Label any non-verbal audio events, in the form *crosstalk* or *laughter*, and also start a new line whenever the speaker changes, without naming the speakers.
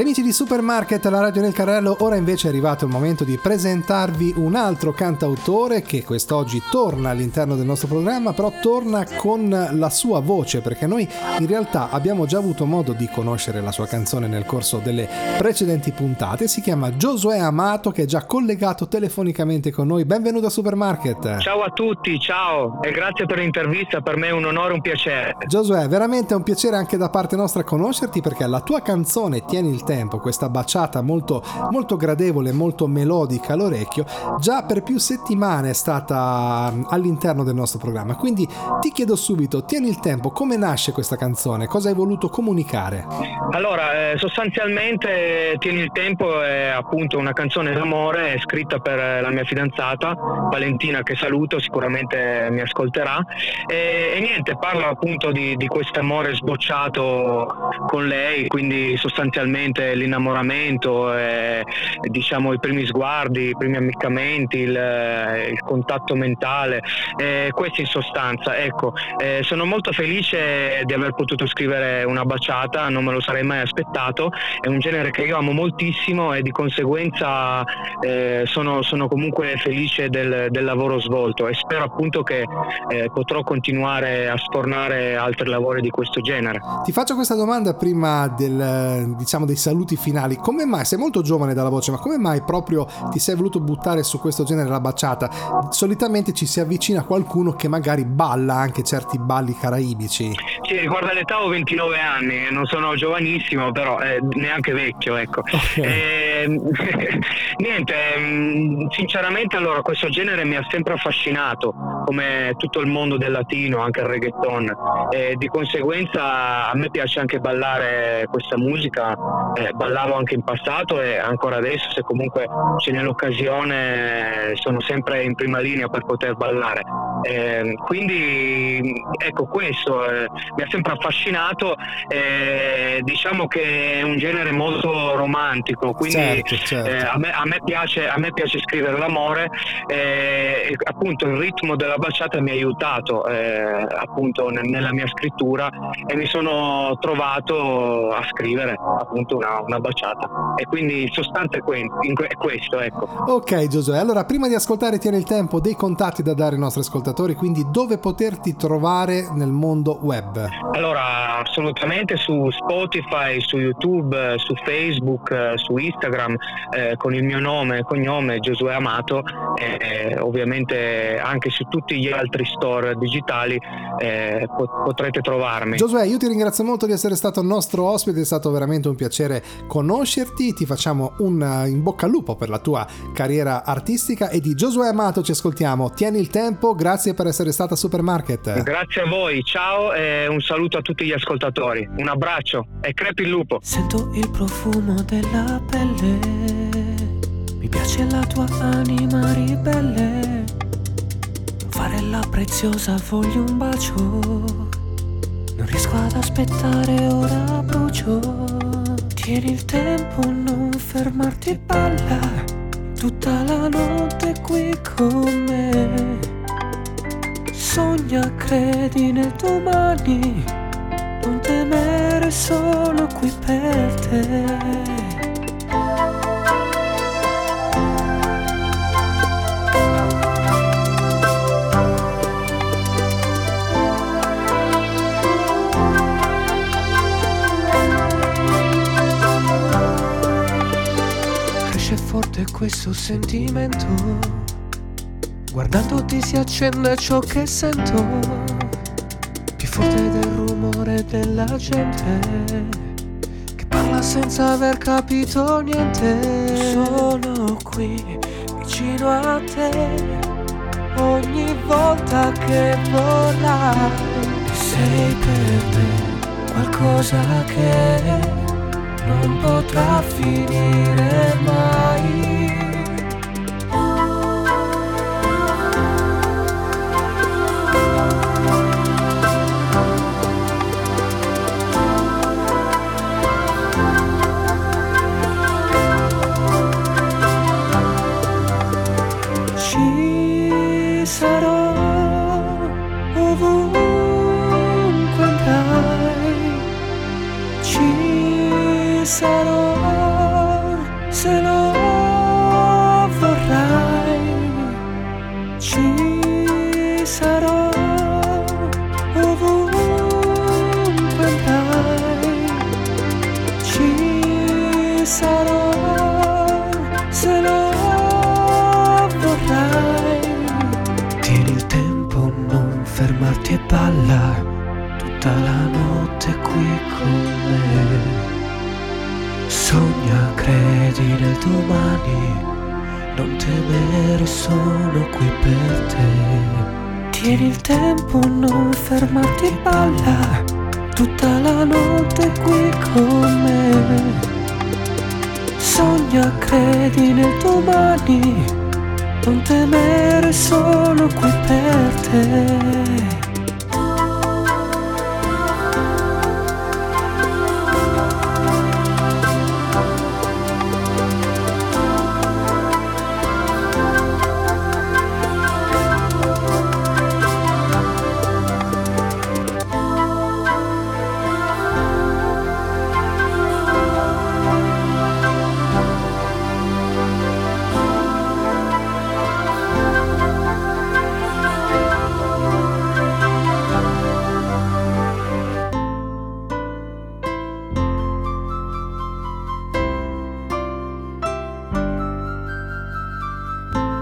Amici di Supermarket, la radio nel carrello, ora invece è arrivato il momento di presentarvi un altro cantautore che quest'oggi torna all'interno del nostro programma, però torna con la sua voce, perché noi in realtà abbiamo già avuto modo di conoscere la sua canzone nel corso delle precedenti puntate. Si chiama Josué Amato, che è già collegato telefonicamente con noi. Benvenuto a Supermarket.
Ciao a tutti, ciao e grazie per l'intervista, per me è un onore un piacere.
Josué, veramente è un piacere anche da parte nostra conoscerti perché la tua canzone Tieni il tempo, questa baciata molto, molto gradevole, molto melodica all'orecchio, già per più settimane è stata mm, all'interno del nostro programma. Quindi ti chiedo subito, tieni il tempo, come nasce questa canzone? Cosa hai voluto comunicare?
Allora, eh, sostanzialmente Tieni il tempo è appunto una canzone d'amore scritta per la mia fidanzata Valentina che saluto, sicuramente mi ascolterà e, e niente, parla appunto di, di questo amore sbocciato con lei, quindi sostanzialmente sicuramente l'innamoramento, eh, diciamo i primi sguardi, i primi ammiccamenti, il, eh, il contatto mentale, eh, questo in sostanza. Ecco, eh, sono molto felice di aver potuto scrivere una baciata, non me lo sarei mai aspettato, è un genere che io amo moltissimo e di conseguenza eh, sono, sono, comunque felice del, del, lavoro svolto e spero appunto che eh, potrò continuare a sfornare altri lavori di questo genere.
Ti faccio questa domanda prima del, diciamo, dei saluti finali. Come mai, sei molto giovane dalla voce, ma come mai proprio ti sei voluto buttare su questo genere la baciata? Solitamente ci si avvicina a qualcuno che magari balla anche certi balli caraibici.
Sì, riguarda l'età ho 29 anni, non sono giovanissimo, però eh, neanche vecchio, ecco. Okay. Eh, *laughs* niente, mm, sinceramente allora questo genere mi ha sempre affascinato, come tutto il mondo del latino, anche il reggaeton. Eh, di conseguenza a me piace anche ballare questa musica eh, ballavo anche in passato e ancora adesso se comunque ce n'è l'occasione sono sempre in prima linea per poter ballare. Eh, quindi ecco questo eh, mi ha sempre affascinato, eh, diciamo che è un genere molto romantico, quindi certo, certo. Eh, a, me, a, me piace, a, me, piace, scrivere l'amore eh, e appunto il ritmo della baciata mi ha aiutato eh, appunto nella mia scrittura e mi sono trovato a scrivere appunto una, una baciata e quindi il sostanza è, questo ecco.
Ok Giosuè, allora prima di ascoltare tieni il tempo dei contatti da dare ai nostri ascoltatori, quindi dove poterti trovare nel mondo web?
Allora assolutamente su Spotify, su YouTube, su Facebook, su Instagram eh, con il mio nome e cognome Giosuè Amato eh, ovviamente anche su tutti gli altri store digitali eh, potrete trovarmi.
Giosuè, io ti ringrazio molto di essere stato il nostro ospite, è stato veramente un piacere conoscerti, ti facciamo un eh, in bocca al lupo per la tua carriera artistica e di Giosuè Amato ci ascoltiamo. Tieni il tempo, grazie per essere stata a Supermarket.
Grazie a voi, ciao e un saluto a tutti gli ascoltatori. Un abbraccio e crepi il lupo.
Sento il profumo della pelle, mi piace la tua anima ribelle. Fare la preziosa voglio un bacio, non riesco ad aspettare, ora brucio. Tieni il tempo, non fermarti, balla tutta la notte qui con me. Sogna, credi nel domani, non temere, sono qui per te. Forte questo sentimento. Guardandoti si accende ciò che sento, più forte del rumore della gente che parla senza aver capito niente. Sono qui vicino a te ogni volta che vorrai. Sei per me qualcosa che non potrà finire mai. Ci sarò lo vorrai, ci sarò ovunque andrai, ci sarò se lo vorrai. Tieni il tempo, non fermarti e balla tutta la notte qui con me. Sogna, credi nel domani, non temere, sono qui per te. Tieni il tempo, non fermarti, balla, tutta la notte qui con me. Sogna, credi nel domani, non temere, sono qui per te.